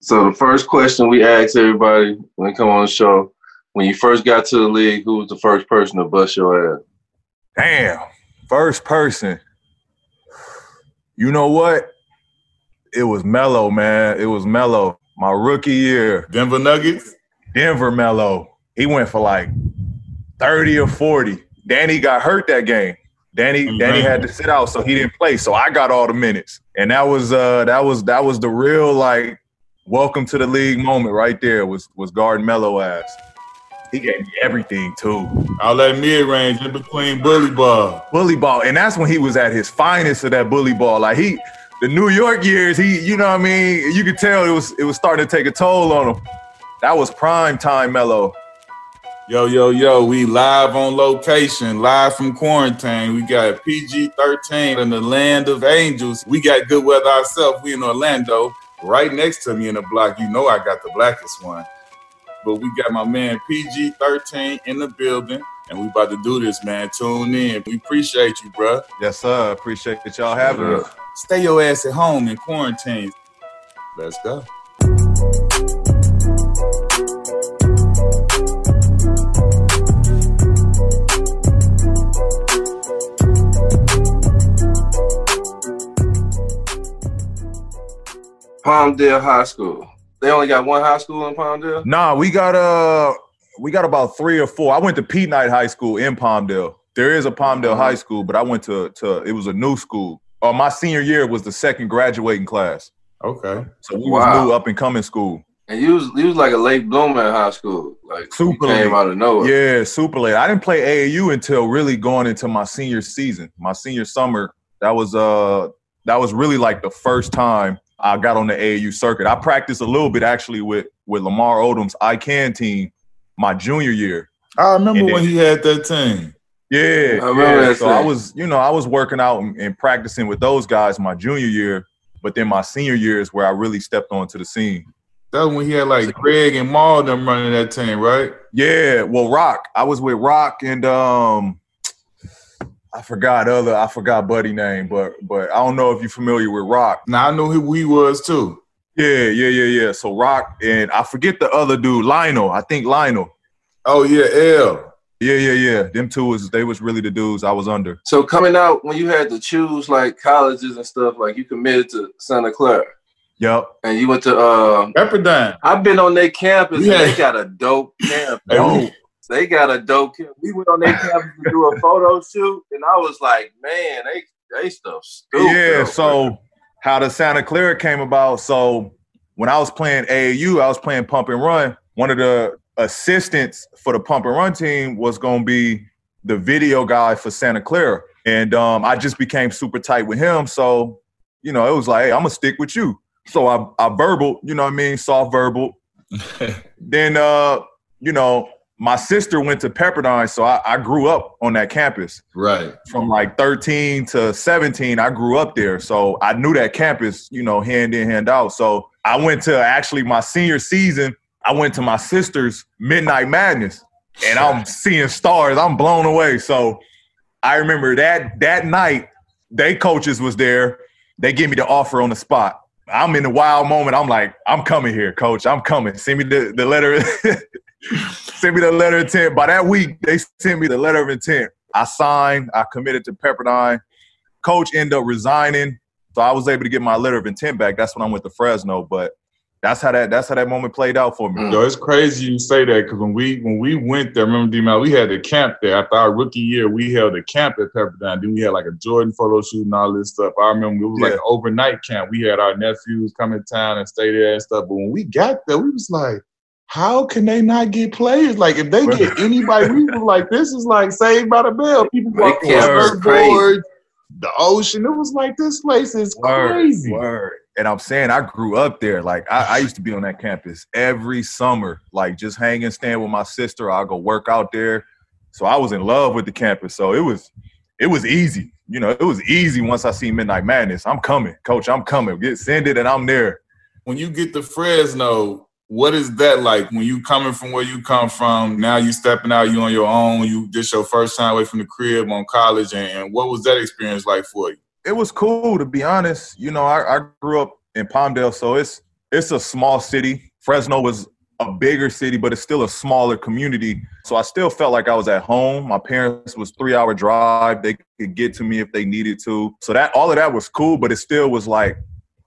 So the first question we ask everybody when they come on the show, when you first got to the league, who was the first person to bust your ass? Damn, first person. You know what? It was Melo, man. It was Melo. My rookie year. Denver Nuggets? Denver Melo. He went for like 30 or 40. Danny got hurt that game. Danny mm-hmm. Danny had to sit out, so he didn't play. So I got all the minutes. And that was uh that was that was the real like welcome to the league moment right there was was guard Melo ass. He gave me everything too. All that mid range in between bully ball. Bully ball. And that's when he was at his finest of that bully ball. Like he the New York years, he, you know what I mean? You could tell it was it was starting to take a toll on him. That was prime time Melo. Yo, yo, yo, we live on location, live from quarantine. We got PG 13 in the land of angels. We got good weather ourselves. We in Orlando. Right next to me in the block, you know I got the blackest one. But we got my man PG 13 in the building. And we about to do this, man. Tune in. We appreciate you, bro. Yes, sir. Appreciate that y'all having us. Stay your ass at home in quarantine. Let's go. Palmdale High School. They only got one high school in Palmdale? Nah, we got uh we got about three or four. I went to Pete Knight High School in Palmdale. There is a Palmdale mm-hmm. High School, but I went to to it was a new school. Uh, my senior year was the second graduating class. Okay. So we wow. was new up and coming school. And you was you was like a late bloomer in high school, like super came late. out of nowhere. Yeah, super late. I didn't play AAU until really going into my senior season, my senior summer. That was uh that was really like the first time I got on the AAU circuit. I practiced a little bit actually with with Lamar Odom's I Can team my junior year. I remember then, when he had that team. Yeah, I yeah. So I was, you know, I was working out and, and, practicing with those guys my junior year, but then my senior year is where I really stepped onto the scene. That was when he had like Greg and Maul them running that team, right? Yeah. Well, Rock. I was with Rock and um I forgot other I forgot buddy name, but but I don't know if you're familiar with Rock. Now I know who he was too. Yeah, yeah, yeah, yeah. So Rock and I forget the other dude, Lionel. I think Lionel. Oh yeah, L. Yeah, yeah, yeah. Them two was they was really the dudes I was under. So coming out when you had to choose like colleges and stuff, like you committed to Santa Clara. Yep. And you went to uh Pepperdine. I've been on their campus. Yeah. They got a dope camp. Dope. They got a dope camp. We went on their campus to do a photo shoot, and I was like, man, they they stuff stupid. Yeah. So how the Santa Clara came about. So when I was playing AAU, I was playing pump and run. One of the assistants for the pump and run team was going to be the video guy for Santa Clara. And um, I just became super tight with him. So, you know, it was like, hey, I'm going to stick with you. So I, I verbal, you know what I mean? Soft verbal. then, uh, you know, my sister went to Pepperdine, so I, I, grew up on that campus. Right. From like 13 to 17, I grew up there. So I knew that campus, you know, hand in, hand out. So I went to actually my senior season, I went to my sister's Midnight Madness and I'm seeing stars. I'm blown away. So I remember that that night, they coaches was there. They gave me the offer on the spot. I'm in the wild moment. I'm like, I'm coming here, coach. I'm coming. Send me the, the letter. send me the letter of intent. By that week, they sent me the letter of intent. I signed. I committed to Pepperdine. Coach ended up resigning, so I was able to get my letter of intent back. That's when I went to Fresno. But that's how that that's how that moment played out for me. Yo, it's crazy you say that because when we when we went there, remember D we had a camp there. After our rookie year, we held a camp at Pepperdine. Then we had like a Jordan photo shoot and all this stuff. I remember it was yeah. like an overnight camp. We had our nephews come in town and stay there and stuff. But when we got there, we was like, how can they not get players? Like if they get anybody, we was like, this is like Saved by the Bell. People walk on surfboards, the ocean. It was like this place is word, crazy. Word. And I'm saying I grew up there. Like I, I, used to be on that campus every summer, like just hanging, stand with my sister. I'll go work out there. So I was in love with the campus. So it was it was easy. You know, it was easy once I see Midnight Madness. I'm coming, coach. I'm coming. Get send it and I'm there. When you get to Fresno, what is that like when you coming from where you come from? Now you stepping out, you on your own, you just your first time away from the crib on college, and, and what was that experience like for you? it was cool to be honest. You know, I, I grew up in Palmdale, so it's it's a small city. Fresno was a bigger city, but it's still a smaller community. So I still felt like I was at home. My parents was three hour drive. They could get to me if they needed to. So that all of that was cool, but it still was like,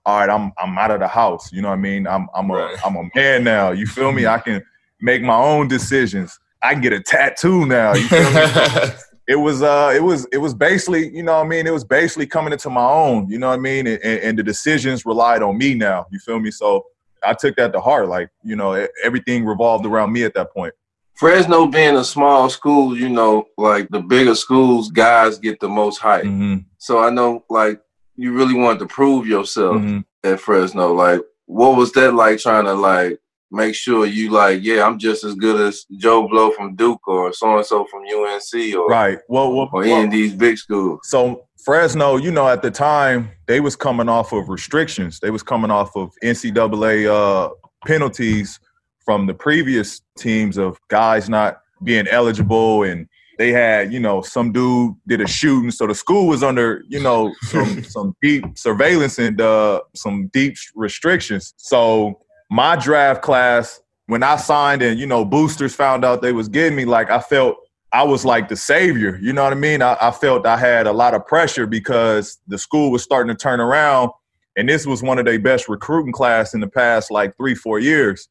all right, I'm I'm out of the house. You know what I mean? I'm I'm a right. I'm a man now. You feel me? I can make my own decisions. I can get a tattoo now. You feel me? it was uh it was it was basically you know what I mean it was basically coming into my own you know what I mean and, and the decisions relied on me now you feel me so I took that to heart. Like, you know, everything revolved around me at that point. Fresno being a small school, you know, like the bigger schools, guys get the most hype. Mm-hmm. So I know, like, you really wanted to prove yourself mm-hmm. at Fresno. Like, what was that like trying to like make sure you like, yeah, I'm just as good as Joe Blow from Duke or so and so from UNC or right. Well, well or any of these big schools. So Fresno, you know, at the time they was coming off of restrictions. They was coming off of NCAA uh, penalties from the previous teams of guys not being eligible and they had, you know, some dude did a shooting, so the school was under, you know, some some deep surveillance and uh, some deep restrictions. So my draft class, when I signed and you know boosters found out they was getting me, like I felt I was like the savior. You know what I mean? I, I felt I had a lot of pressure because the school was starting to turn around, and this was one of their best recruiting class in the past like three four years.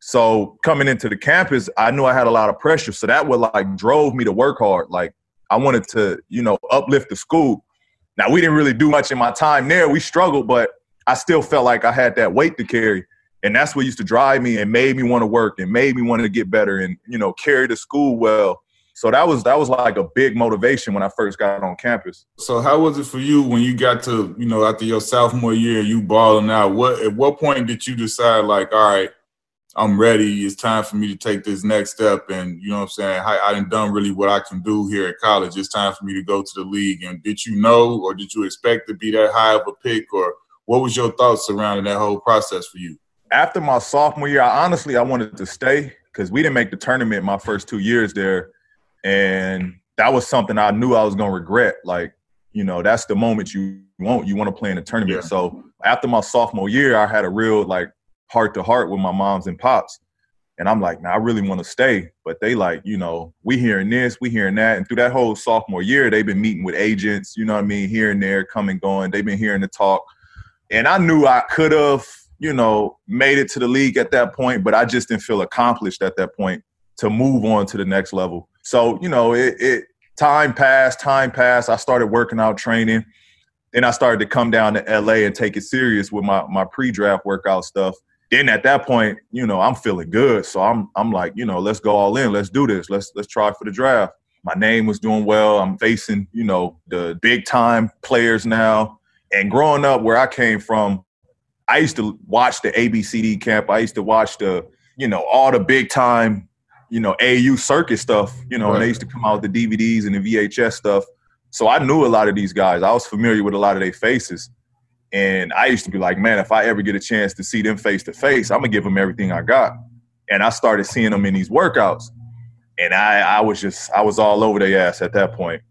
So coming into the campus, I knew I had a lot of pressure. So that would like drove me to work hard. Like I wanted to, you know, uplift the school. Now we didn't really do much in my time there. We struggled, but I still felt like I had that weight to carry and that's what used to drive me and made me want to work and made me want to get better and you know carry the school well so that was that was like a big motivation when i first got on campus so how was it for you when you got to you know after your sophomore year you balling out what at what point did you decide like all right i'm ready. It's time for me to take this next step. And you know what i'm saying? I, I done done really what i can do here at college. It's time for me to go to the league. And did you know or did you expect to be that high of a pick? Or what was your thoughts surrounding that whole process for you? After my sophomore year, I honestly I wanted to stay because we didn't make the tournament my first two years there, and that was something I knew I was gonna regret. Like, you know, that's the moment you want. You want to play in the tournament. Yeah. So after my sophomore year, I had a real like heart to heart with my moms and pops. And I'm like, nah, I really want to stay. But they like, you know, we hearing this, we hearing that. And through that whole sophomore year, they've been meeting with agents, you know what I mean, here and there, coming, going. They've been hearing the talk. And I knew I could have you know, made it to the league at that point, but I just didn't feel accomplished at that point to move on to the next level. So, you know, it, it time passed, time passed. I started working out training. Then I started to come down to LA and take it serious with my, my pre-draft workout stuff. Then at that point, you know, I'm feeling good. So I'm I'm like, you know, let's go all in. Let's do this. Let's let's try for the draft. My name was doing well. I'm facing, you know, the big time players now. And growing up where I came from, I used to watch the ABCD camp. I used to watch the, you know, all the big time, you know, AU circuit stuff, you know, right. and they used to come out with the DVDs and the VHS stuff. So I knew a lot of these guys. I was familiar with a lot of their faces. And I used to be like, man, if I ever get a chance to see them face to face, I'm gonna give them everything I got. And I started seeing them in these workouts. And I, I was just, I was all over their ass at that point.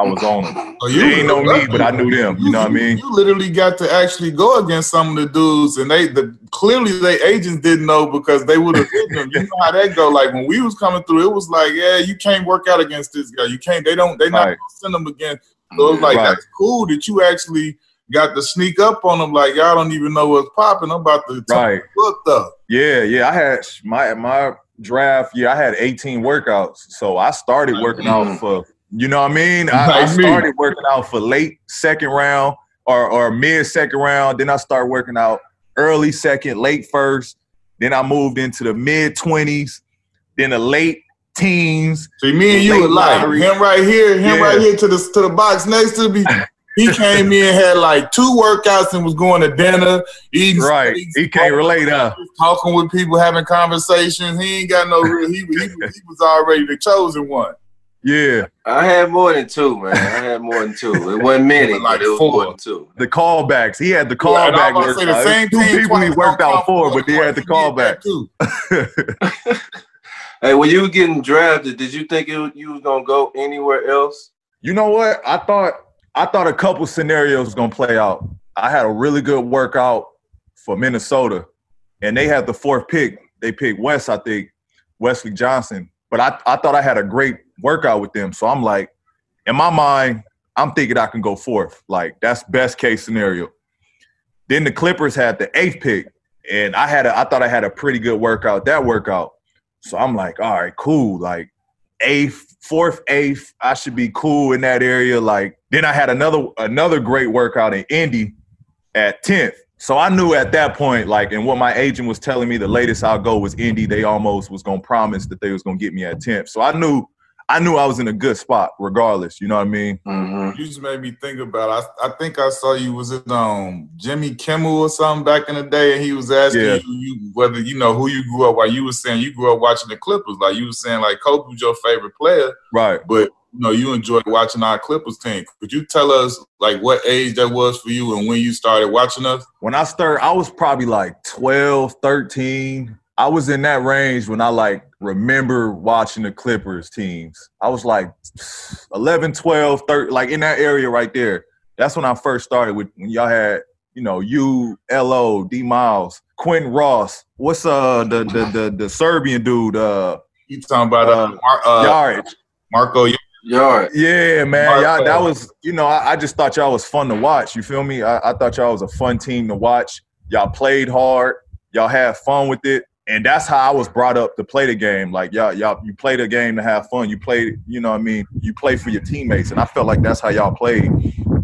I was on them. Oh, you they ain't know me, but I knew them. You, you, know what I mean? You literally got to actually go against some of the dudes, and they the clearly they agents didn't know because they would have hit them. You know how that go? Like when we was coming through, it was like, yeah, you can't work out against this guy. You can't. They don't. They not right. send them again. So it was like right. that's cool that you actually got to sneak up on them. Like y'all don't even know what's popping. I'm about to right. Look up. Yeah, yeah. I had my my draft year. I had 18 workouts, so I started working out for you know what I mean? I, I started working out for late second round or, or mid second round. Then I started working out early second, late first. Then I moved into the mid 20s, then the late teens. See, me and you like him right here, him yeah. right here to the to the box next to me. He came in, had like two workouts, and was going to dinner, eating. Right, he can't relate, huh? Talking with people, having conversations. He ain't got no real. He, he, he was already the chosen one. Yeah. I had more than two, man. I had more than two. It wasn't many, like it was four. more than two. The callbacks. He had the callback. Yeah, say the same two people he worked out for, but he had the callback. too. hey, when you were getting drafted, did you think it, you was gonna go anywhere else? You know what? I thought I thought a couple scenarios was gonna play out. I had a really good workout for Minnesota, and they had the fourth pick. They picked West, I think, Wesley Johnson. But I, I thought I had a great workout with them. So I'm like, in my mind, I'm thinking I can go fourth. Like that's best case scenario. Then the Clippers had the eighth pick, and I had a, I thought I had a pretty good workout that workout. So I'm like, all right, cool. Like eighth, fourth, eighth, I should be cool in that area. Like then I had another another great workout in Indy at tenth. So I knew at that point, like, and what my agent was telling me, the latest I'll go was Indy. They almost was gonna promise that they was gonna get me at tenth. So I knew I knew I was in a good spot regardless. You know what I mean? Mm-hmm. You just made me think about. I, I think I saw you was in um Jimmy Kimmel or something back in the day, and he was asking yeah. you, you, whether you know who you grew up. While you were saying you grew up watching the Clippers, like you were saying like Kobe was your favorite player, right? But you know you enjoyed watching our Clippers team. Could you tell us like what age that was for you and when you started watching us? When I started, I was probably like 12, 13. I was in that range when I like remember watching the Clippers teams. I was like 11, 12, 13, like in that area right there. That's when I first started with when y'all had, you know, you, LO, D Miles, Quentin Ross. What's uh the the the, the Serbian dude? Uh you talking about uh, uh, Mar- uh Jaric. Marko Yard. Yeah, man. Y'all, that was, you know, I, I, just thought y'all was fun to watch. You feel me? I, I thought y'all was a fun team to watch. Y'all played hard. Y'all had fun with it and that's how I was brought up to play the game. Like y'all, y'all, you play the game to have fun. You play, you know, what I mean, you play for your teammates, and I felt like that's how y'all played.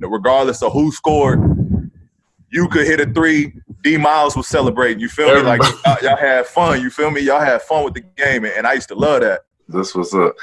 Regardless of who scored, you could hit a three. D Miles was celebrating. You feel Everybody. me? Like y'all, y'all, had fun. You feel me? Y'all had fun with the game, and, and I used to love that. This was up.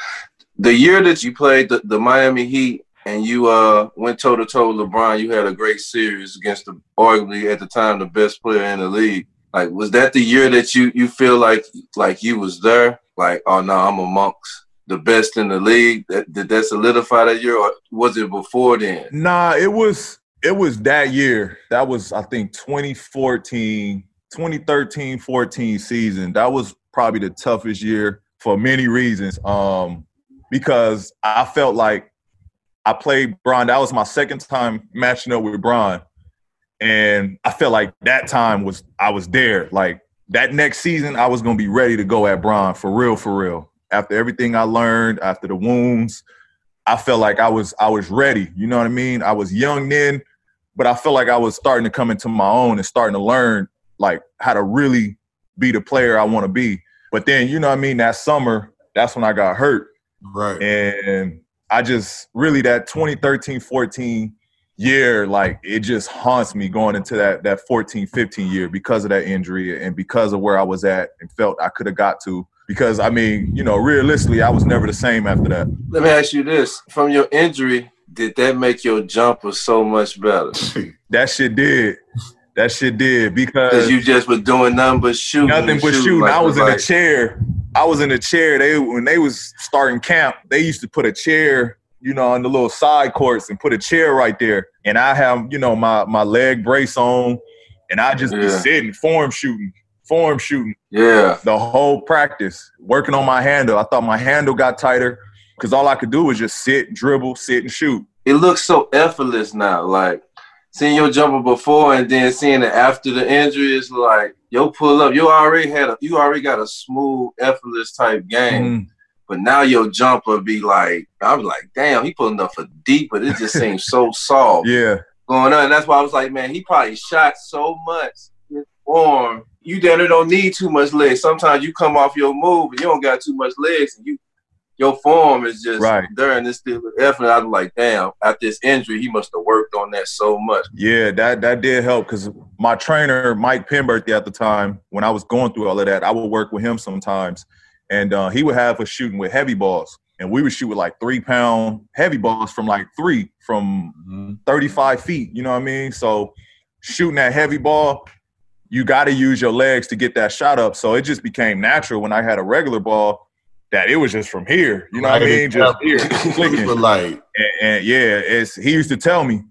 The year that you played the, the Miami Heat and you uh went toe to toe with LeBron, you had a great series against the arguably at the time the best player in the league. Like, was that the year that you you feel like like you was there? Like, oh no, I'm amongst the best in the league. That did that solidify that year, or was it before then? Nah, it was it was that year. That was I think 2014, 2013, 14 season. That was probably the toughest year for many reasons. Um, because I felt like I played Bron. That was my second time matching up with Bron. And I felt like that time was I was there. Like that next season, I was gonna be ready to go at Bron for real, for real. After everything I learned, after the wounds, I felt like I was I was ready. You know what I mean? I was young then, but I felt like I was starting to come into my own and starting to learn like how to really be the player I want to be. But then, you know what I mean, that summer, that's when I got hurt. Right. And I just really that 2013, 14 year, like it just haunts me going into that that 14, 15 year because of that injury and because of where I was at and felt I could have got to. Because I mean, you know, realistically, I was never the same after that. Let me ask you this: From your injury, did that make your jumper so much better? that shit did. That shit did because you just were doing nothing but shooting. Nothing but shooting. Like I was in a chair. I was in a chair. They when they was starting camp, they used to put a chair you know, on the little side courts and put a chair right there. And I have, you know, my my leg brace on and I just yeah. be sitting, form shooting, form shooting. Yeah. The whole practice, working on my handle. I thought my handle got tighter because all I could do was just sit, dribble, sit, and shoot. It looks so effortless now. Like seeing your jumper before and then seeing it after the injury is like yo pull up. You already had a you already got a smooth, effortless type game. Mm. But now your jumper be like, I'm like, damn, he pulling up for deep, but it just seems so soft. Yeah. Going on. And that's why I was like, man, he probably shot so much his arm. You damn don't need too much legs. Sometimes you come off your move and you don't got too much legs and you your form is just right. there and it's still effort. I was like, damn, after this injury, he must have worked on that so much. Yeah, that that did help because my trainer, Mike Penberthy at the time, when I was going through all of that, I would work with him sometimes and uh, he would have us shooting with heavy balls, and we would shoot with like three pound heavy balls from like three from mm-hmm. 35 feet. You know what I mean? So shooting that heavy ball, you got to use your legs to get that shot up. So it just became natural when I had a regular ball that it was just from here. You know what I mean? Just here, clicking. and, and yeah, it's he used to tell me,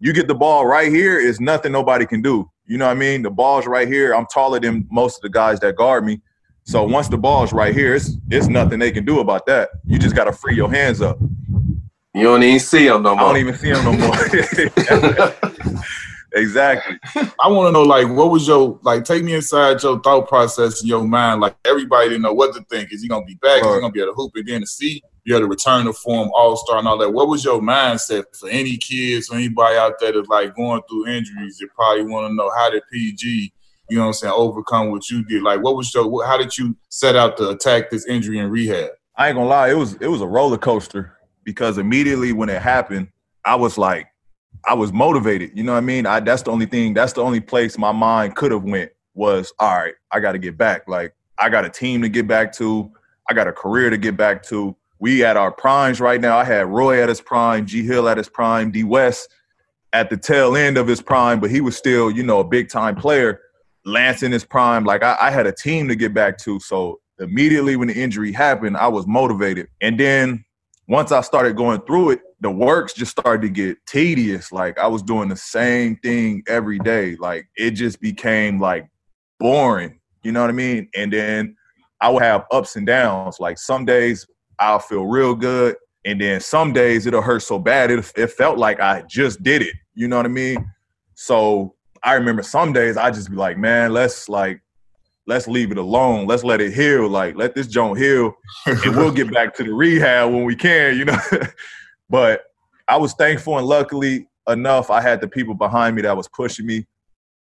you get the ball right here, it's nothing nobody can do. You know what I mean? The ball's right here. I'm taller than most of the guys that guard me. So once the ball's right here, it's it's nothing they can do about that. You just got to free your hands up. You don't even see them no more. I don't even see them no more. Exactly. I want to know, like, what was your like? Take me inside your thought process in your mind. Like, everybody didn't know what to think. Is he gonna be back? Right. Is he gonna be able to hoop again to see? You had to return to form, All Star, and all that. What was your mindset for any kids or anybody out there that's like going through injuries? You probably want to know how did PG, you know, what I'm saying, overcome what you did. Like, what was your? How did you set out to attack this injury and rehab? I ain't gonna lie, it was it was a roller coaster because immediately when it happened, I was like, I was motivated. You know what I mean? I that's the only thing, that's the only place my mind could have went was, all right, I gotta get back. Like I got a team to get back to, I got a career to get back to. We at our primes right now. I had Roy at his prime, G Hill at his prime, D West at the tail end of his prime, but he was still, you know, a big time player. Lance in his prime. Like I, I had a team to get back to. So immediately when the injury happened, I was motivated. And then once I started going through it, the works just started to get tedious. Like I was doing the same thing every day. Like it just became like boring. You know what I mean? And then I would have ups and downs. Like some days I'll feel real good. And then some days it'll hurt so bad it, it felt like I just did it. You know what I mean? So I remember some days I just be like, man, let's like let's leave it alone. Let's let it heal. Like let this joint heal, and we'll get back to the rehab when we can. You know. but I was thankful and luckily enough, I had the people behind me that was pushing me.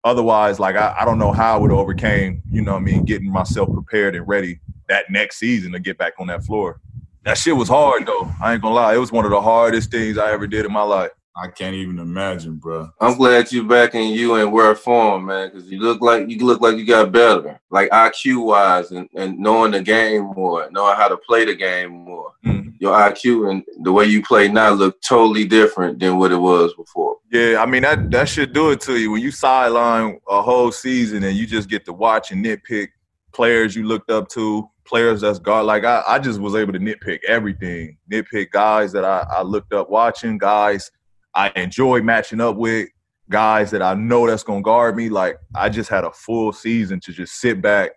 Otherwise, like I, I don't know how I would overcame. You know, I mean, getting myself prepared and ready that next season to get back on that floor. That shit was hard though. I ain't gonna lie. It was one of the hardest things I ever did in my life. I can't even imagine, bro. I'm glad you back in you and where form, man, because you look like you look like you got better, like IQ wise, and, and knowing the game more, knowing how to play the game more. Mm-hmm. Your IQ and the way you play now look totally different than what it was before. Yeah, I mean that that should do it to you when you sideline a whole season and you just get to watch and nitpick players you looked up to, players that's guard. Like I, I just was able to nitpick everything, nitpick guys that I, I looked up watching, guys I enjoy matching up with guys that I know that's gonna guard me. Like I just had a full season to just sit back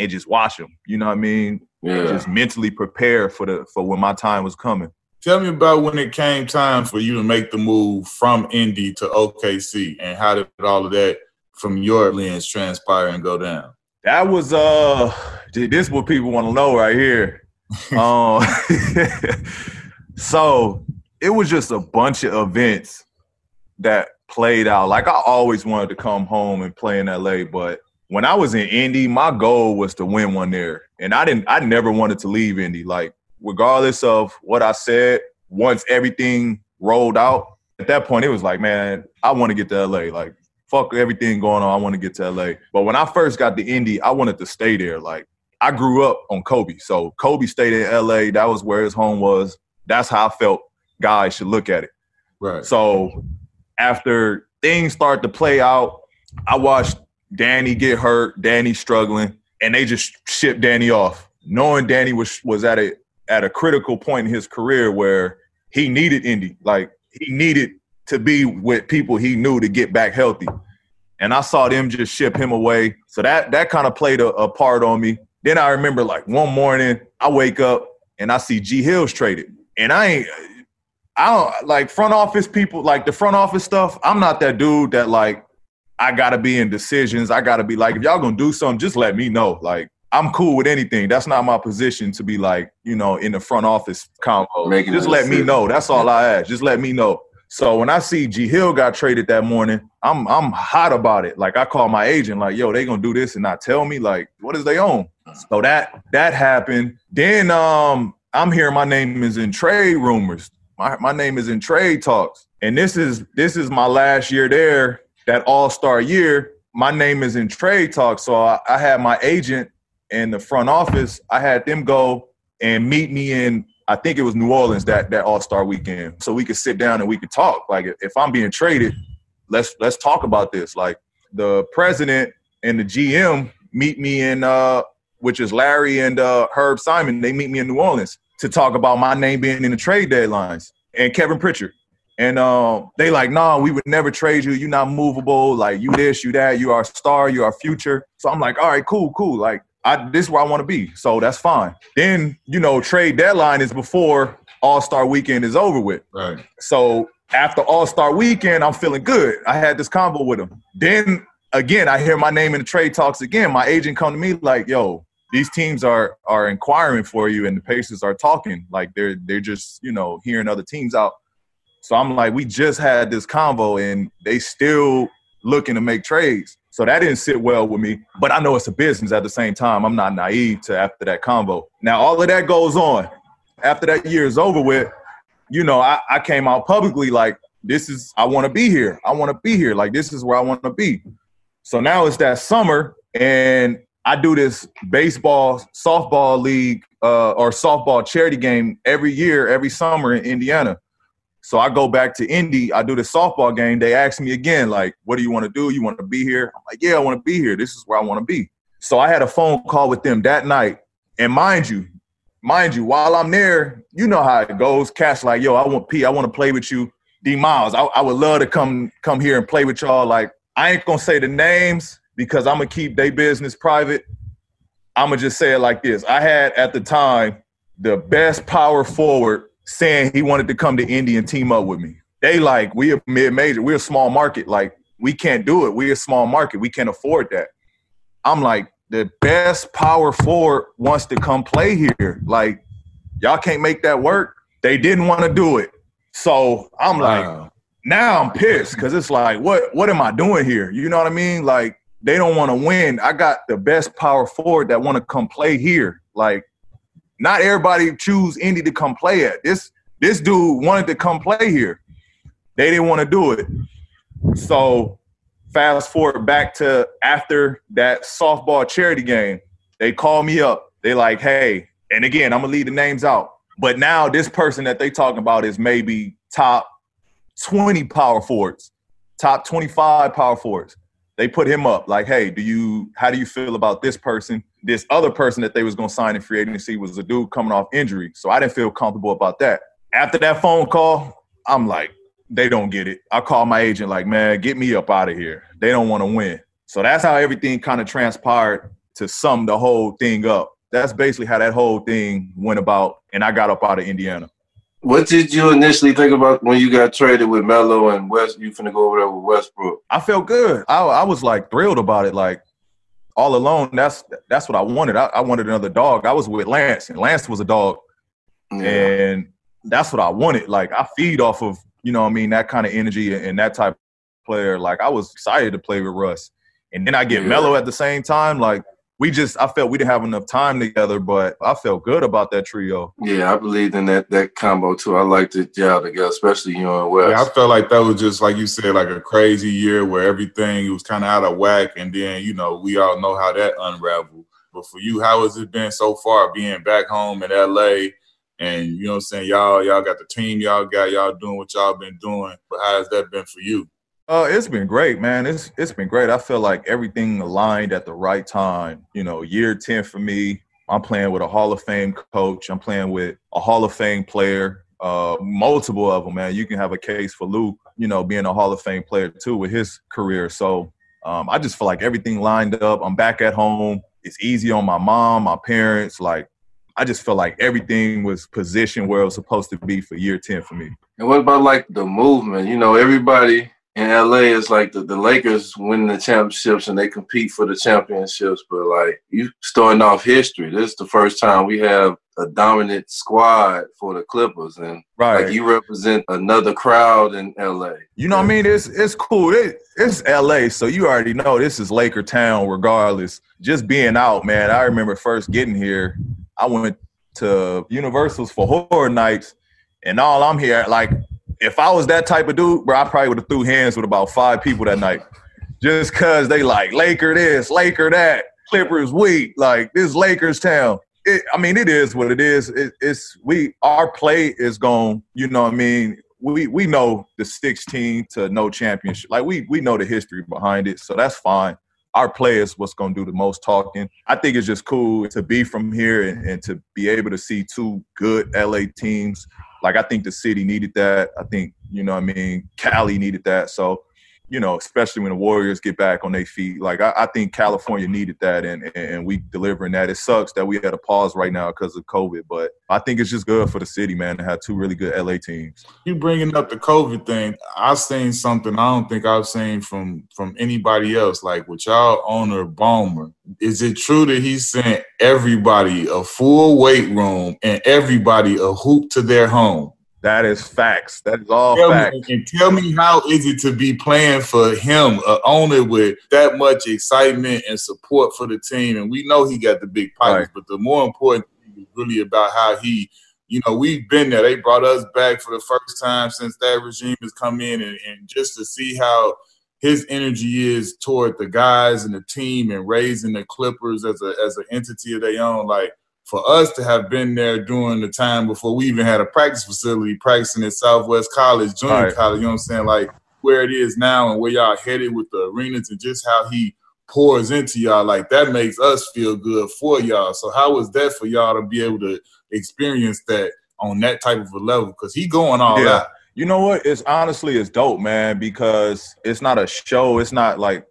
and just watch them. You know what I mean? Yeah. Just mentally prepare for the for when my time was coming. Tell me about when it came time for you to make the move from Indy to OKC, and how did all of that from your lens transpire and go down? That was uh, this is what people want to know right here. um, so it was just a bunch of events that played out. Like I always wanted to come home and play in LA, but when I was in Indy, my goal was to win one there. And I didn't I never wanted to leave Indy. Like regardless of what I said, once everything rolled out, at that point it was like, man, I want to get to LA. Like fuck everything going on. I want to get to LA. But when I first got to Indy, I wanted to stay there. Like I grew up on Kobe. So Kobe stayed in LA. That was where his home was. That's how I felt guys should look at it. Right. So after things start to play out, I watched Danny get hurt, Danny struggling, and they just shipped Danny off, knowing Danny was was at a at a critical point in his career where he needed Indy, like he needed to be with people he knew to get back healthy. And I saw them just ship him away. So that that kind of played a, a part on me. Then I remember like one morning I wake up and I see G Hills traded. And I ain't I don't like front office people, like the front office stuff. I'm not that dude that like I gotta be in decisions. I gotta be like, if y'all gonna do something, just let me know. Like I'm cool with anything. That's not my position to be like, you know, in the front office combo. Making just let me know. That's all I ask. Just let me know. So when I see G Hill got traded that morning, I'm I'm hot about it. Like I call my agent, like, yo, they gonna do this and not tell me. Like, what is they own? So that that happened. Then um I'm hearing my name is in trade rumors my, my name is in trade talks. And this is this is my last year there, that all-star year. My name is in trade talks. So I, I had my agent in the front office, I had them go and meet me in I think it was New Orleans that that All Star weekend, so we could sit down and we could talk. Like if I'm being traded, let's let's talk about this. Like the president and the GM meet me in, uh, which is Larry and uh, Herb Simon. They meet me in New Orleans to talk about my name being in the trade deadlines and Kevin Pritchard. And uh, they like, nah, we would never trade you. You're not movable. Like you this, you that. You are a star. You are future. So I'm like, all right, cool, cool. Like I, this is where I want to be. So that's fine. Then you know, trade deadline is before All Star Weekend is over with. Right. So after All Star Weekend, I'm feeling good. I had this combo with him. Then again, I hear my name in the trade talks again. My agent come to me like, "Yo, these teams are are inquiring for you, and the Pacers are talking. Like they're they're just you know hearing other teams out." So I'm like, we just had this convo, and they still looking to make trades. So that didn't sit well with me. But I know it's a business at the same time. I'm not naive to after that convo. Now all of that goes on. After that year is over with, you know, I, I came out publicly like, this is I want to be here. I want to be here. Like this is where I want to be. So now it's that summer, and I do this baseball, softball league, uh, or softball charity game every year, every summer in Indiana. So I go back to Indy. I do the softball game. They ask me again, like, "What do you want to do? You want to be here?" I'm like, "Yeah, I want to be here. This is where I want to be." So I had a phone call with them that night, and mind you, mind you, while I'm there, you know how it goes. Cash like, "Yo, I want P. I want to play with you." D Miles, I, I would love to come come here and play with y'all. Like, I ain't gonna say the names because I'm gonna keep their business private. I'm gonna just say it like this: I had at the time the best power forward saying he wanted to come to Indy and team up with me. They like, we are mid major, we're a small market. Like, we can't do it. We're a small market. We can't afford that. I'm like, the best power forward wants to come play here. Like, y'all can't make that work. They didn't want to do it. So I'm wow. like, now I'm pissed because it's like, what what am I doing here? You know what I mean? Like, they don't want to win. I got the best power forward that want to come play here. Like, not everybody choose Indy to come play at. This this dude wanted to come play here. They didn't want to do it. So fast forward back to after that softball charity game, they call me up. They like, hey, and again, I'm gonna leave the names out. But now this person that they talking about is maybe top 20 power forwards, top 25 power forwards. They put him up like, hey, do you how do you feel about this person? this other person that they was gonna sign in free agency was a dude coming off injury. So I didn't feel comfortable about that. After that phone call, I'm like, they don't get it. I call my agent, like, man, get me up out of here. They don't want to win. So that's how everything kind of transpired to sum the whole thing up. That's basically how that whole thing went about, and I got up out of Indiana. What did you initially think about when you got traded with Melo and West? You finna go over there with Westbrook. I felt good. I, I was like thrilled about it. Like all alone, that's that's what I wanted. I, I, wanted another dog. I was with Lance, and Lance was a dog, yeah. and that's what I wanted. Like I feed off of you know I mean that kind of energy and that type of player. Like I was excited to play with Russ, and then I get yeah. Melo at the same time. Like we just I felt we didn't have enough time together, but I felt good about that trio. Yeah, I believed in that that combo too. I liked it yeah together, especially you and West. Yeah, I felt like that was just like you said, like a crazy year where everything was kind of out of whack, and then you know we all know how that unraveled. But for you, how has it been so far being back home in LA? And you know what I'm saying, y'all y'all got the team y'all got, y'all doing what y'all been doing. But how has that been for you? Uh, it's been great, man. It's it's been great. I feel like everything aligned at the right time. You know, year ten for me. I'm playing with a Hall of Fame coach. I'm playing with a Hall of Fame player. Uh, multiple of them, man. You can have a case for Luke, you know, being a Hall of Fame player too with his career. So um, I just feel like everything lined up. I'm back at home. It's easy on my mom, my parents. Like I just feel like everything was positioned where it was supposed to be for year ten for me. And what about like the movement? You know, everybody in LA it's like the, the Lakers win the championships and they compete for the championships, but like you starting off history. This is the first time we have a dominant squad for the Clippers and right. like you represent another crowd in LA. You know what I mean? It's it's cool. It, it's LA, so you already know this is Laker town regardless. Just being out, man. I remember first getting here, I went to Universal's for horror nights and all I'm here like if I was that type of dude, bro, I probably would have threw hands with about five people that night. Just cause they like Laker this, Laker that, Clippers weak, like this Lakers town. It, I mean, it is what it is. It, it's we our play is going. You know, what I mean, we we know the 16 to no championship. Like we we know the history behind it, so that's fine. Our play is what's going to do the most talking. I think it's just cool to be from here and, and to be able to see two good LA teams like I think the city needed that. I think, you know I mean, Cali needed that. So you know, especially when the Warriors get back on their feet. Like I, I, think California needed that, and and we delivering that. It sucks that we had a pause right now because of COVID, but I think it's just good for the city, man, to have two really good LA teams. You bringing up the COVID thing? I've seen something I don't think I've seen from from anybody else. Like with y'all owner Ballmer, is it true that he sent everybody a full weight room and everybody a hoop to their home? That is facts. That is all tell facts. Me, and tell me how is it to be playing for him, an owner with that much excitement and support for the team? And we know he got the big pipes, right. but the more important thing is really about how he, you know, we've been there. They brought us back for the first time since that regime has come in, and, and just to see how his energy is toward the guys and the team and raising the Clippers as a as an entity of their own, like for us to have been there during the time before we even had a practice facility, practicing at Southwest College, junior right. college, you know what I'm saying? Like where it is now and where y'all headed with the arenas and just how he pours into y'all, like that makes us feel good for y'all. So how was that for y'all to be able to experience that on that type of a level? Because he going all yeah. out. You know what? It's honestly it's dope, man, because it's not a show. It's not like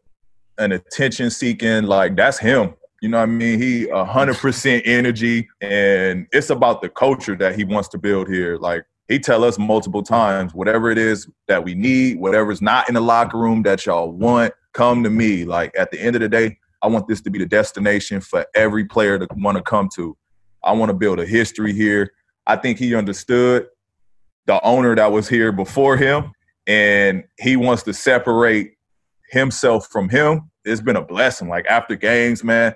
an attention seeking, like that's him. You know what I mean? He hundred percent energy, and it's about the culture that he wants to build here. Like he tell us multiple times, whatever it is that we need, whatever's not in the locker room that y'all want, come to me. Like at the end of the day, I want this to be the destination for every player to want to come to. I want to build a history here. I think he understood the owner that was here before him, and he wants to separate himself from him. It's been a blessing. Like after games, man,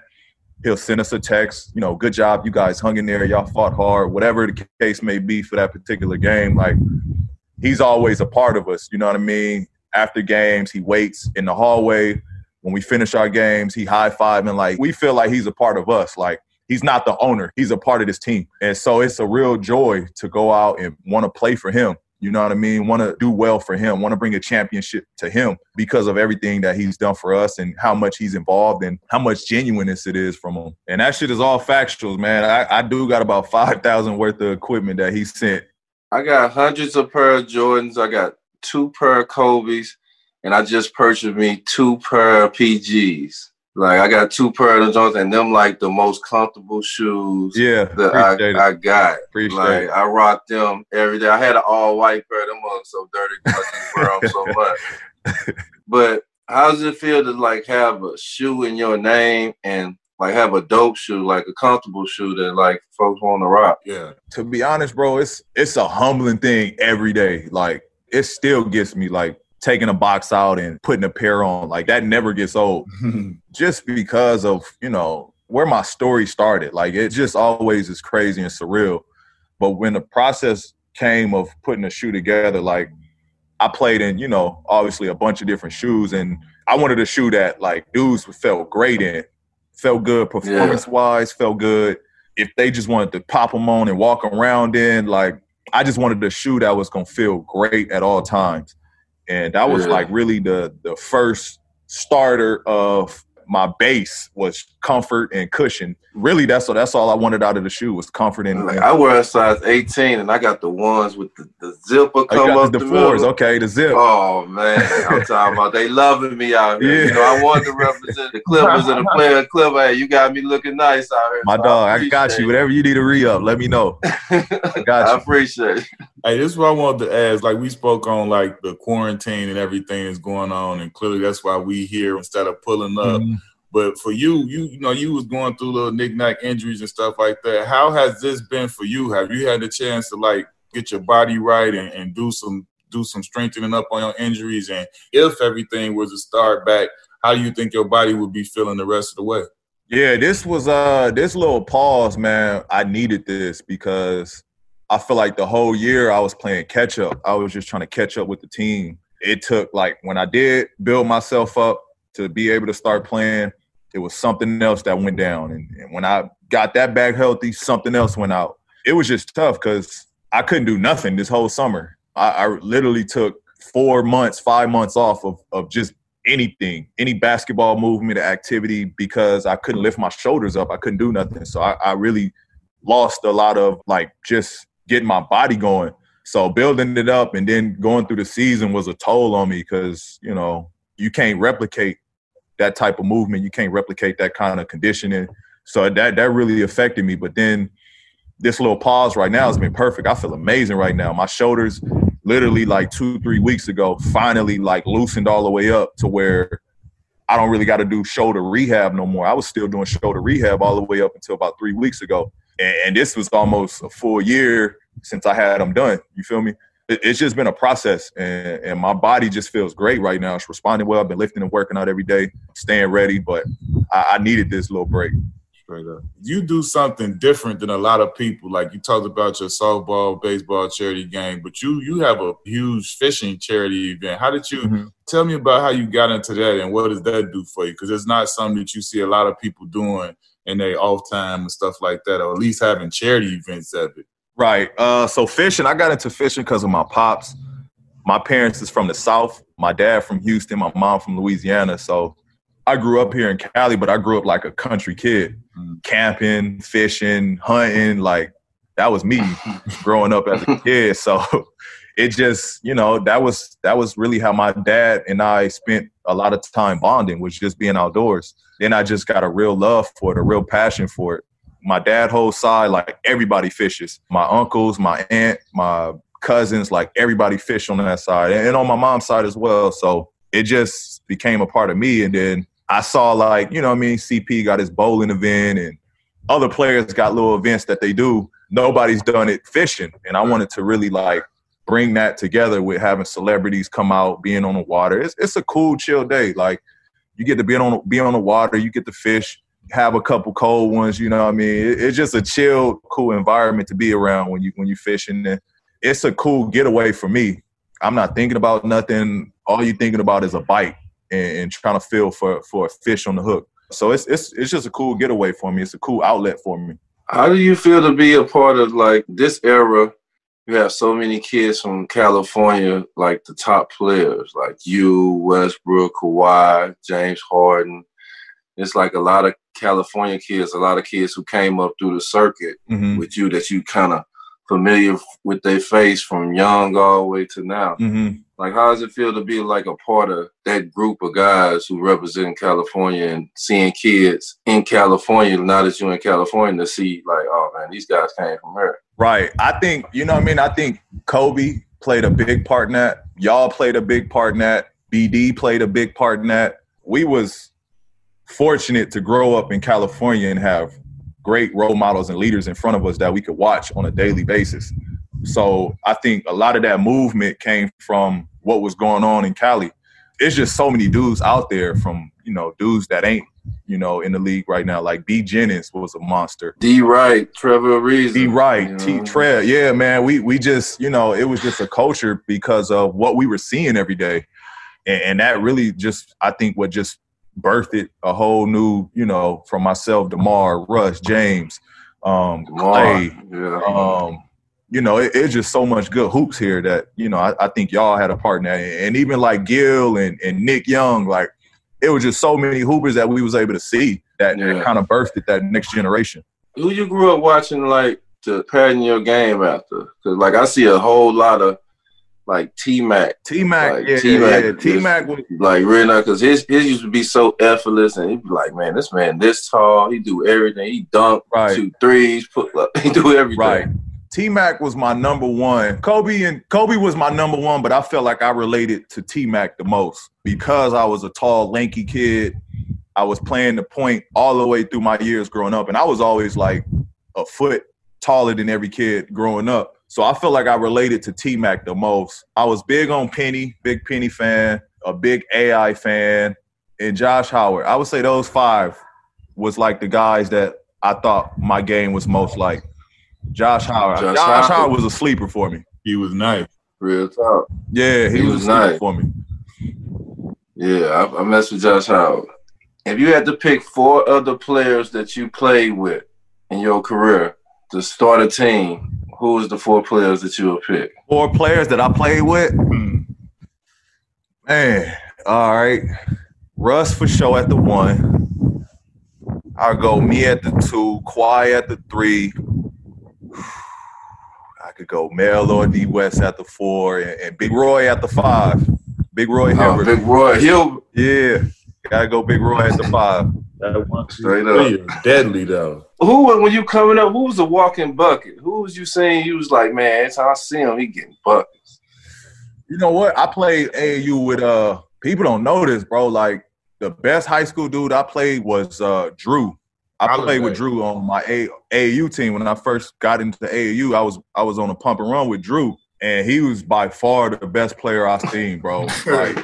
he'll send us a text, you know, good job, you guys hung in there, y'all fought hard, whatever the case may be for that particular game. Like he's always a part of us, you know what I mean? After games, he waits in the hallway. When we finish our games, he high five and like we feel like he's a part of us. Like he's not the owner, he's a part of this team. And so it's a real joy to go out and want to play for him. You know what I mean? Want to do well for him, want to bring a championship to him because of everything that he's done for us and how much he's involved and how much genuineness it is from him. And that shit is all factuals, man. I, I do got about 5,000 worth of equipment that he sent. I got hundreds of pair of Jordans. I got two pair of Kobe's. And I just purchased me two pair of PGs. Like I got two pair of Jones and them like the most comfortable shoes yeah, that I, I got. Appreciate like it. I rock them every day. I had an all white pair, of them ones so dirty because I wear them so much. But how does it feel to like have a shoe in your name and like have a dope shoe, like a comfortable shoe that like folks want to rock? Yeah. To be honest, bro, it's it's a humbling thing every day. Like it still gets me like taking a box out and putting a pair on. Like that never gets old. just because of, you know, where my story started. Like it just always is crazy and surreal. But when the process came of putting a shoe together, like I played in, you know, obviously a bunch of different shoes and I wanted a shoe that like dudes felt great in, felt good performance wise, yeah. felt good. If they just wanted to pop them on and walk around in, like I just wanted a shoe that was gonna feel great at all times and that was yeah. like really the the first starter of my base was comfort and cushion. Really, that's all. That's all I wanted out of the shoe was comfort and. Like, I wear a size 18, and I got the ones with the, the zipper oh, come up the, the floors. Okay, the zip. Oh man, I'm talking about they loving me out here. Yeah. You know, I wanted to represent the Clippers and the player Clipper. Hey, you got me looking nice out here. My so dog, I, I got you. Whatever you need to re up, let me know. I got you. I appreciate it. Hey, this is what I wanted to ask. Like we spoke on, like the quarantine and everything is going on, and clearly that's why we here instead of pulling up. Mm-hmm but for you, you you know, you was going through little knick-knack injuries and stuff like that. How has this been for you? Have you had the chance to like get your body right and, and do some do some strengthening up on your injuries? And if everything was to start back, how do you think your body would be feeling the rest of the way? Yeah, this was uh this little pause, man. I needed this because I feel like the whole year I was playing catch up. I was just trying to catch up with the team. It took like when I did build myself up to be able to start playing, it was something else that went down. And, and when I got that back healthy, something else went out. It was just tough because I couldn't do nothing this whole summer. I, I literally took four months, five months off of, of just anything, any basketball movement activity because I couldn't lift my shoulders up. I couldn't do nothing. So I, I really lost a lot of like just getting my body going. So building it up and then going through the season was a toll on me because, you know, you can't replicate that type of movement. You can't replicate that kind of conditioning. So that that really affected me. But then this little pause right now has been perfect. I feel amazing right now. My shoulders literally like two, three weeks ago, finally like loosened all the way up to where I don't really got to do shoulder rehab no more. I was still doing shoulder rehab all the way up until about three weeks ago. And, and this was almost a full year since I had them done. You feel me? It, it's just been a process. And, and my body just feels great right now. It's responding well. I've been lifting and working out every day, staying ready. But I, I needed this little break. Straight up. You do something different than a lot of people. Like you talked about your softball, baseball charity game, but you you have a huge fishing charity event. How did you mm-hmm. tell me about how you got into that and what does that do for you? Because it's not something that you see a lot of people doing in their off time and stuff like that, or at least having charity events of it. Right. Uh, so fishing, I got into fishing because of my pops. My parents is from the South. My dad from Houston. My mom from Louisiana. So I grew up here in Cali, but I grew up like a country kid, mm. camping, fishing, hunting. Like that was me growing up as a kid. So it just, you know, that was that was really how my dad and I spent a lot of time bonding, was just being outdoors. Then I just got a real love for it, a real passion for it. My dad whole side, like everybody fishes. My uncles, my aunt, my cousins, like everybody fish on that side, and on my mom's side as well. So it just became a part of me. And then I saw like, you know I mean, CP got his bowling event and other players got little events that they do. Nobody's done it fishing. And I wanted to really like bring that together with having celebrities come out, being on the water. It's, it's a cool, chill day. Like you get to be on be on the water, you get to fish, have a couple cold ones, you know I mean? It, it's just a chill, cool environment to be around when you when you fishing. And it's a cool getaway for me. I'm not thinking about nothing. All you thinking about is a bite and, and trying to feel for for a fish on the hook. So it's it's it's just a cool getaway for me. It's a cool outlet for me. How do you feel to be a part of like this era? You have so many kids from California, like the top players, like you, Westbrook, Kawhi, James Harden. It's like a lot of California kids, a lot of kids who came up through the circuit mm-hmm. with you that you kind of familiar with their face from young all the way to now. Mm-hmm. Like, how does it feel to be like a part of that group of guys who represent California and seeing kids in California, now that you're in California, to see like, oh man, these guys came from here. Right. I think, you know what I mean? I think Kobe played a big part in that. Y'all played a big part in that. BD played a big part in that. We was fortunate to grow up in California and have great role models and leaders in front of us that we could watch on a daily basis. So I think a lot of that movement came from what was going on in Cali. It's just so many dudes out there from, you know, dudes that ain't, you know, in the league right now. Like B Jennings was a monster. D Wright, Trevor Ariza. D Wright, you know? T Trev. Yeah, man. We we just, you know, it was just a culture because of what we were seeing every day. And, and that really just I think what just birthed a whole new, you know, from myself, DeMar, Russ, James, um, Clay. Yeah. Um, you know, it, it's just so much good hoops here that, you know, I, I think y'all had a part in that. And even like Gil and, and Nick Young, like it was just so many hoopers that we was able to see that, yeah. that kind of birthed that next generation. Who you grew up watching like to pattern your game after? Cause like I see a whole lot of like T Mac. T Mac, like, yeah, T-Mac, yeah, T Mac was like really not because his his used to be so effortless, and he'd be like, man, this man this tall, he do everything, he dunk, right. shoot threes, put up, he do everything. Right. T Mac was my number one. Kobe and Kobe was my number one, but I felt like I related to T Mac the most because I was a tall, lanky kid. I was playing the point all the way through my years growing up, and I was always like a foot taller than every kid growing up. So I feel like I related to T Mac the most. I was big on Penny, big Penny fan, a big AI fan, and Josh Howard. I would say those five was like the guys that I thought my game was most like. Josh Howard. Josh, Josh Howard. was a sleeper for me. He was nice. Real talk. Yeah, he, he was, was nice for me. Yeah, I, I messed with Josh Howard. If you had to pick four other players that you played with in your career to start a team, who was the four players that you would pick? Four players that I played with? Hmm. Man, all right. Russ for sure at the one. I'll go me at the two, Kawhi at the three. I could go Mel or D West at the four, and, and Big Roy at the five. Big Roy Oh, Big Roy Hill. Yeah, gotta go Big Roy at the five. That one Straight three is deadly though. Who when you coming up? Who was the walking bucket? Who was you saying you was like, man? Every how I see him, he getting buckets. You know what? I played AAU with uh people don't know this, bro. Like the best high school dude I played was uh Jrue. I Holiday. played with Jrue on my A- AAU team when I first got into AAU. I was I was on a pump and run with Jrue, and he was by far the best player I've seen, bro. Like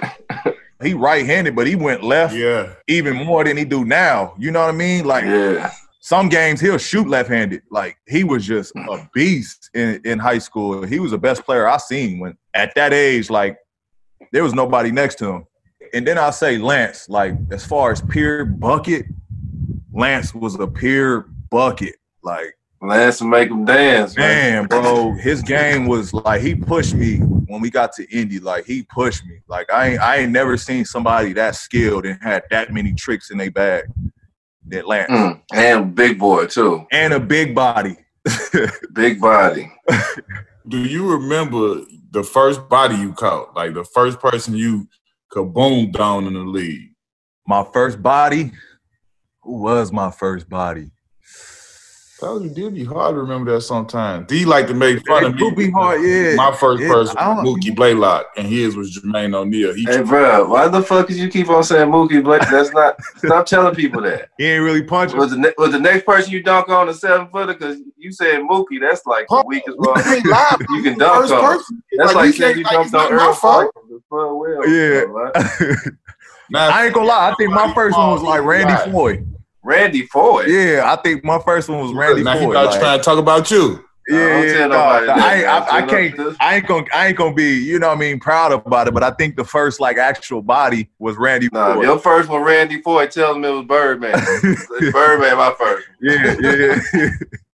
he right-handed, but he went left Yeah. even more than he do now. You know what I mean? Like Yeah, some games he'll shoot left-handed. Like he was just a beast in, in high school. He was the best player I seen when at that age, like there was nobody next to him. And then I'll say Lance, like as far as pure bucket, Lance was a pure bucket. Like, Lance will make him dance, man. man, bro, his game was like he pushed me when we got to Indy. Like he pushed me. Like I ain't I ain't never seen somebody that skilled and had that many tricks in their bag That Lance. Mm, And big boy too, And a big body. big body. Do you remember the first body you caught? Like the first person you kaboomed down in the league? My first body. Who was my first body? Probably did be hard to remember that sometimes. D like to make fun of me. would be hard, yeah. My first Yeah, person was Mookie Blaylock, and his was Jermaine O'Neal. He Hey, bro, why the fuck did you keep on saying Mookie Blaylock? That's not. stop telling people that. He ain't really punching. Was the was the next person you dunk on a seven footer? Because you said Mookie. That's like the weakest We one can't you can dunk First on. person. That's like, we saying you can't- dunked like, on Earl my fault. Farmer. The fuck well, Yeah. bro, right? Now, I ain't gonna lie. I think my first one was like Randy Right. Foye. Randy Foye. Yeah, I think my first one was Randy now he Foye. not like- trying to talk about you. yeah, Don't yeah, tell nah, nobody nah, that, I. I, I can't. I ain't gonna. I ain't gonna be. You know what I mean? Proud about it. But I think the first like actual body was Randy Nah, Foye. your first one, Randy Foye, tell him it was Birdman. Birdman, my first. yeah, yeah, yeah.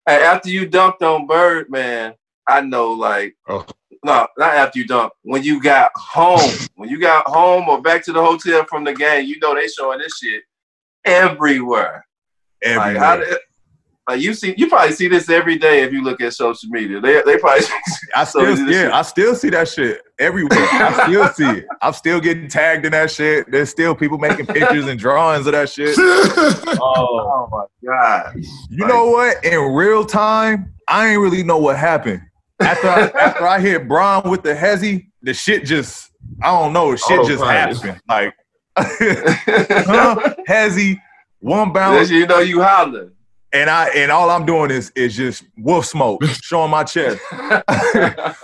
Hey, after you dunked on Birdman, I know like Oh. no, not after you dunked. When you got home, when you got home or back to the hotel from the game, you know they showing this shit everywhere. Like, Everywhere. how did, like you see, you probably see this every day if you look at social media. They they probably I still, is shit- yeah, I still see that shit everywhere. I still see it. I'm still getting tagged in that shit. There's still people making pictures and drawings of that shit. Oh, oh my god. you know what? In real time, I ain't really know what happened. After I, after I hit Braun with the hezzy, the shit just I don't know. Shit oh, just Autopilot. happened. Like, huh? he one bounce, you know you hollering. and I and all I'm doing is is just wolf smoke showing my chest. I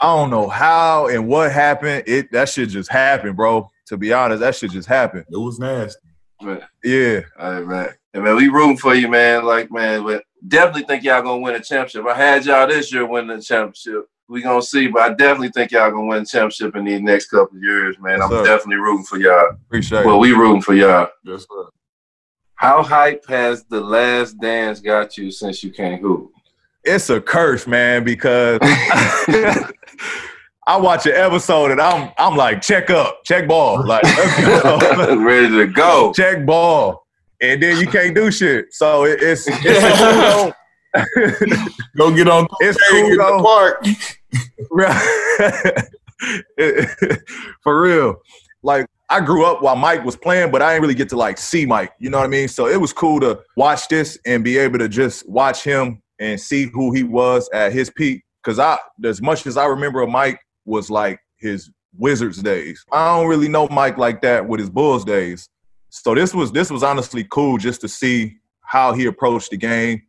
don't know how and what happened. It that shit just happened, bro. To be honest, that shit just happened. It was nasty. Yeah. All right, man. Hey, man, we rooting for you, man. Like, man, but definitely think y'all gonna win a championship. I had y'all this year winning the championship. We gonna see, but I definitely think y'all gonna win the championship in these next couple years, man. Yes, I'm sir. definitely rooting for y'all. Appreciate Well, it. we rooting for y'all. Yes, sir. How hype has the last dance got you since you can't hoop? It's a curse, man, because I watch an episode and I'm I'm like, check up, check ball. Like. Ready to go. check ball. And then you can't do shit. So it, it's it's. Go get on. It's cool in the though. park. For real. Like I grew up while Mike was playing, but I didn't really get to like see Mike. You know what I mean? So it was cool to watch this and be able to just watch him and see who he was at his peak. Cause I as much as I remember of Mike was like his Wizards days. I don't really know Mike like that with his Bulls days. So this was this was honestly cool just to see how he approached the game,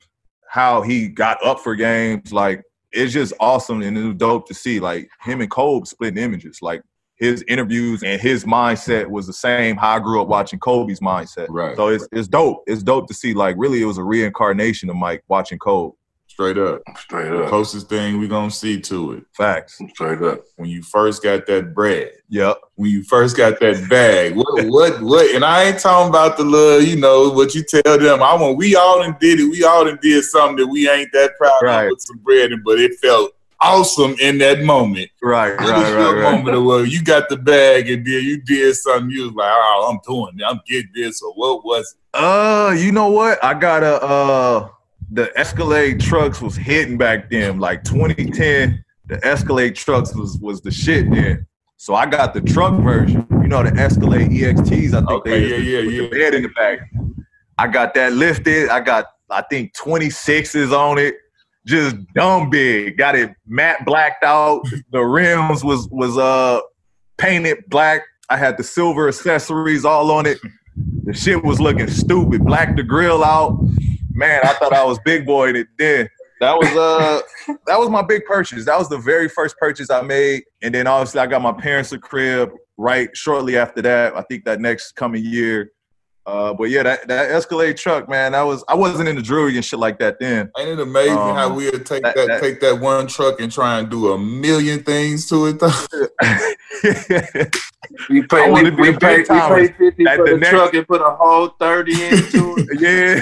how he got up for games. Like it's just awesome and it was dope to see. Like him and Kobe splitting images. Like his interviews and his mindset was the same how I grew up watching Kobe's mindset. Right. So it's it's dope. It's dope to see. Like really, it was a reincarnation of Mike watching Kobe. Straight up. Straight The up. closest thing we gonna see to it. Facts. Straight up. When you first got that bread. Yep. When you first got that bag. What what what and I ain't talking about the little, you know, what you tell them. I want we all done did it. We all done did something that we ain't that proud Right. of with some bread in, but it felt awesome in that moment. Right. Right, Right. Right. Right. moment of where you got the bag and then you did something. You was like, oh, I'm doing it. I'm getting this. Or what was it? Uh, you know what? I got a uh the Escalade trucks was hitting back then, like 2010. The Escalade trucks was was the shit then. So I got the truck version. You know the Escalade EXTs. I think okay, they yeah, yeah, yeah. The bed in the back. I got that lifted. I got I think 26s on it. Just dumb big. Got it matte blacked out. The rims was was uh painted black. I had the silver accessories all on it. The shit was looking stupid. Black the grill out. Man, I thought I was big boy it then. That was uh that was my big purchase. That was the very first purchase I made. And then obviously I got my parents a crib right shortly after that. I think that next coming year. Uh, but yeah, that, that Escalade truck, man, that was I wasn't in the jewelry and shit like that then. Ain't it amazing um, how we'll take that, that, that, take that one truck and try and do a million things to it though? we pay we, we, we, pay, we pay fifty for the, the truck and put a whole thirty into it. yeah.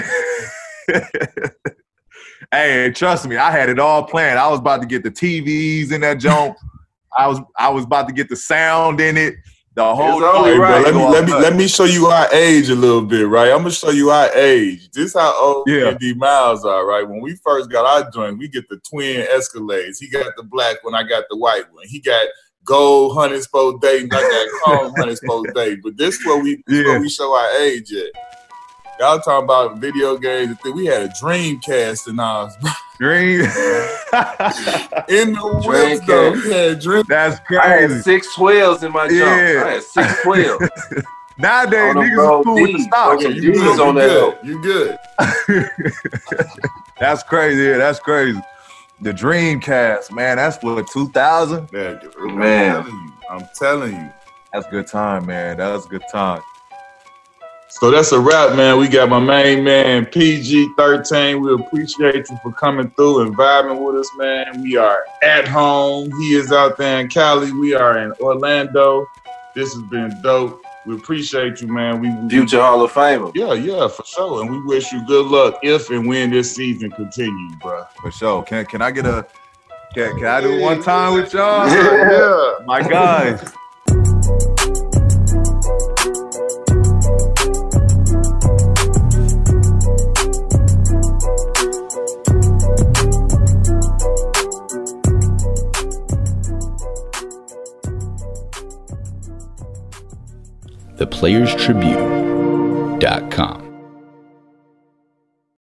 hey, trust me, I had it all planned. I was about to get the TVs in that jump. I was I was about to get the sound in it. The whole hey, right. Let me let me let me show you our age a little bit, right? I'm gonna show you our age. This how old yeah. D Miles are, right? When we first got our joint, we get the twin Escalades. He got the black one, I got the white one. He got gold hunting date, I got chrome hunting date. But this is where we yeah. where we show our age at. Y'all talking about video games. We had a Dreamcast in ours. Dream. in the whip, though. We had Dream. That's crazy. I had six twelves in my jump. Yeah. I had six twelves. Nowadays, niggas are cool with the stock. Okay, you, good, on that. You good. that's crazy. Yeah, that's crazy. The Dreamcast, man, that's what 2000. Man, man. I'm telling you. I'm telling you. That's good time, man. That was a good time. So that's a wrap, man. We got my main man, PG13. We appreciate you for coming through and vibing with us, man. We are at home. He is out there in Cali. We are in Orlando. This has been dope. We appreciate you, man. We future Hall of Famer. Yeah, yeah, for sure. And we wish you good luck if and when this season continues, bro. For sure. Can can I get a can, can I do one time with y'all? Yeah, yeah. My guys. theplayerstribune.com.